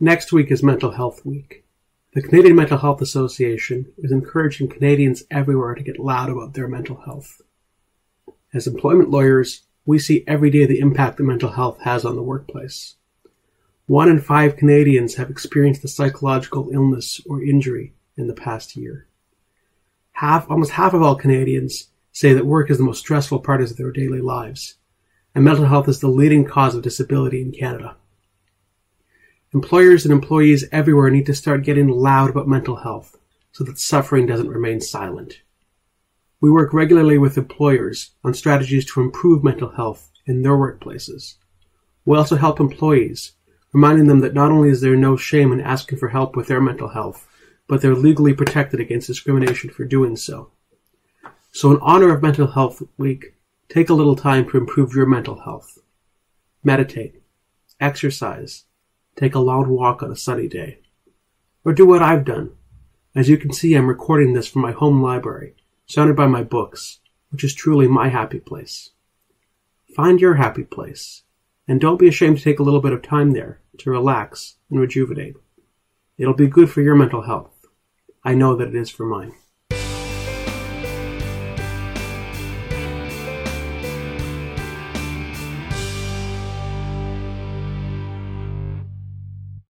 Next week is Mental Health Week. The Canadian Mental Health Association is encouraging Canadians everywhere to get loud about their mental health. As employment lawyers, we see every day the impact that mental health has on the workplace. One in five Canadians have experienced a psychological illness or injury in the past year. Half, almost half of all Canadians say that work is the most stressful part of their daily lives, and mental health is the leading cause of disability in Canada. Employers and employees everywhere need to start getting loud about mental health so that suffering doesn't remain silent. We work regularly with employers on strategies to improve mental health in their workplaces. We also help employees, reminding them that not only is there no shame in asking for help with their mental health, but they're legally protected against discrimination for doing so. So in honor of Mental Health Week, take a little time to improve your mental health. Meditate, exercise, take a long walk on a sunny day. Or do what I've done. As you can see, I'm recording this from my home library, surrounded by my books, which is truly my happy place. Find your happy place, and don't be ashamed to take a little bit of time there to relax and rejuvenate. It'll be good for your mental health. I know that it is for mine.